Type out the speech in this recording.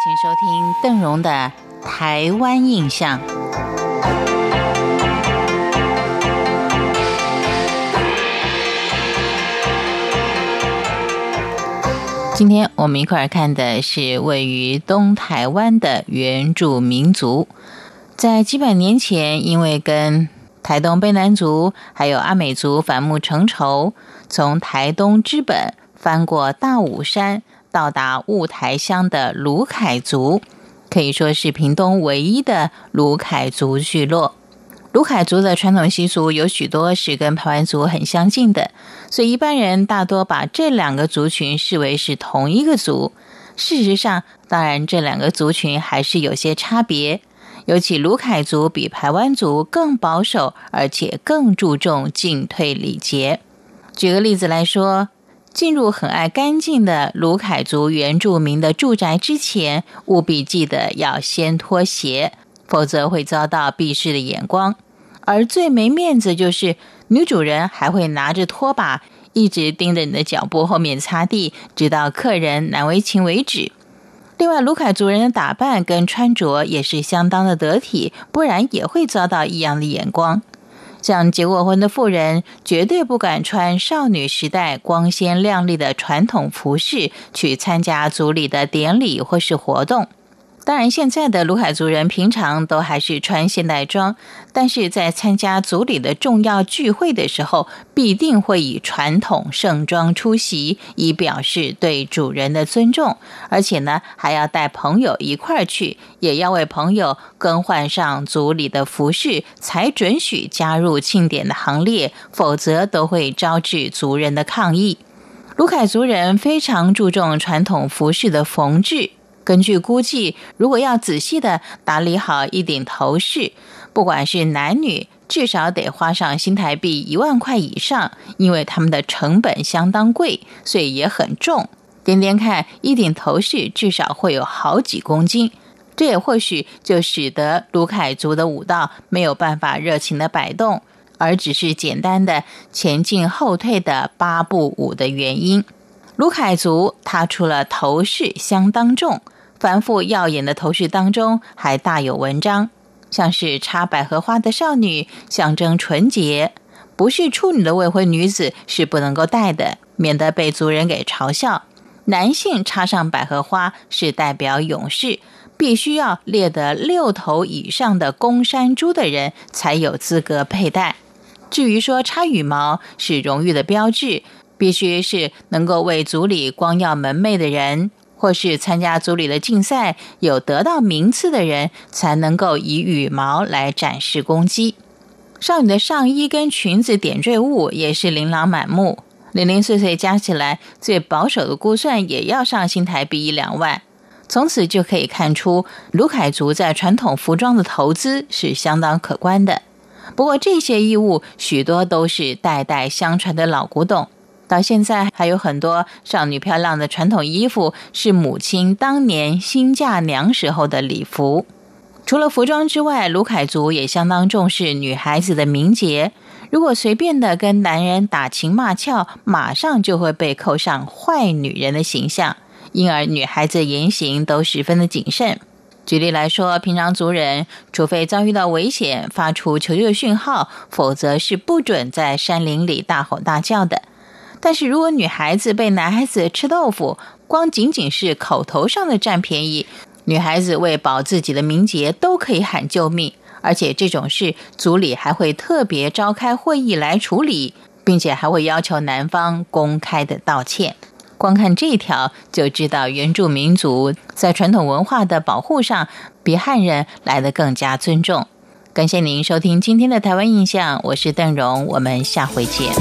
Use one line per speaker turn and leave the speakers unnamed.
请收听邓荣的《台湾印象》。今天我们一块儿看的是位于东台湾的原住民族，在几百年前，因为跟台东卑南族还有阿美族反目成仇，从台东之本翻过大武山，到达雾台乡的卢凯族，可以说是屏东唯一的卢凯族聚落。卢凯族的传统习俗有许多是跟排湾族很相近的，所以一般人大多把这两个族群视为是同一个族。事实上，当然这两个族群还是有些差别。尤其卢凯族比排湾族更保守，而且更注重进退礼节。举个例子来说，进入很爱干净的卢凯族原住民的住宅之前，务必记得要先脱鞋。否则会遭到鄙视的眼光，而最没面子就是女主人还会拿着拖把一直盯着你的脚步后面擦地，直到客人难为情为止。另外，卢凯族人的打扮跟穿着也是相当的得体，不然也会遭到异样的眼光。像结过婚的妇人，绝对不敢穿少女时代光鲜亮丽的传统服饰去参加族里的典礼或是活动。当然，现在的卢海族人平常都还是穿现代装，但是在参加族里的重要聚会的时候，必定会以传统盛装出席，以表示对主人的尊重。而且呢，还要带朋友一块儿去，也要为朋友更换上族里的服饰，才准许加入庆典的行列，否则都会招致族人的抗议。卢凯族人非常注重传统服饰的缝制。根据估计，如果要仔细的打理好一顶头饰，不管是男女，至少得花上新台币一万块以上，因为他们的成本相当贵，所以也很重。点点看，一顶头饰至少会有好几公斤，这也或许就使得卢凯族的舞蹈没有办法热情的摆动，而只是简单的前进后退的八步舞的原因。卢凯族，他除了头饰相当重。繁复耀眼的头饰当中，还大有文章，像是插百合花的少女，象征纯洁；不是处女的未婚女子是不能够戴的，免得被族人给嘲笑。男性插上百合花是代表勇士，必须要猎得六头以上的公山猪的人才有资格佩戴。至于说插羽毛是荣誉的标志，必须是能够为族里光耀门楣的人。或是参加组里的竞赛有得到名次的人，才能够以羽毛来展示攻击。少女的上衣跟裙子点缀物也是琳琅满目，零零碎碎加起来，最保守的估算也要上新台币一两万。从此就可以看出，卢凯族在传统服装的投资是相当可观的。不过这些衣物许多都是代代相传的老古董。到现在还有很多少女漂亮的传统衣服是母亲当年新嫁娘时候的礼服。除了服装之外，卢凯族也相当重视女孩子的名节。如果随便的跟男人打情骂俏，马上就会被扣上坏女人的形象。因而女孩子言行都十分的谨慎。举例来说，平常族人除非遭遇到危险，发出求救讯号，否则是不准在山林里大吼大叫的。但是如果女孩子被男孩子吃豆腐，光仅仅是口头上的占便宜，女孩子为保自己的名节都可以喊救命，而且这种事组里还会特别召开会议来处理，并且还会要求男方公开的道歉。光看这一条就知道原住民族在传统文化的保护上比汉人来得更加尊重。感谢您收听今天的台湾印象，我是邓荣，我们下回见。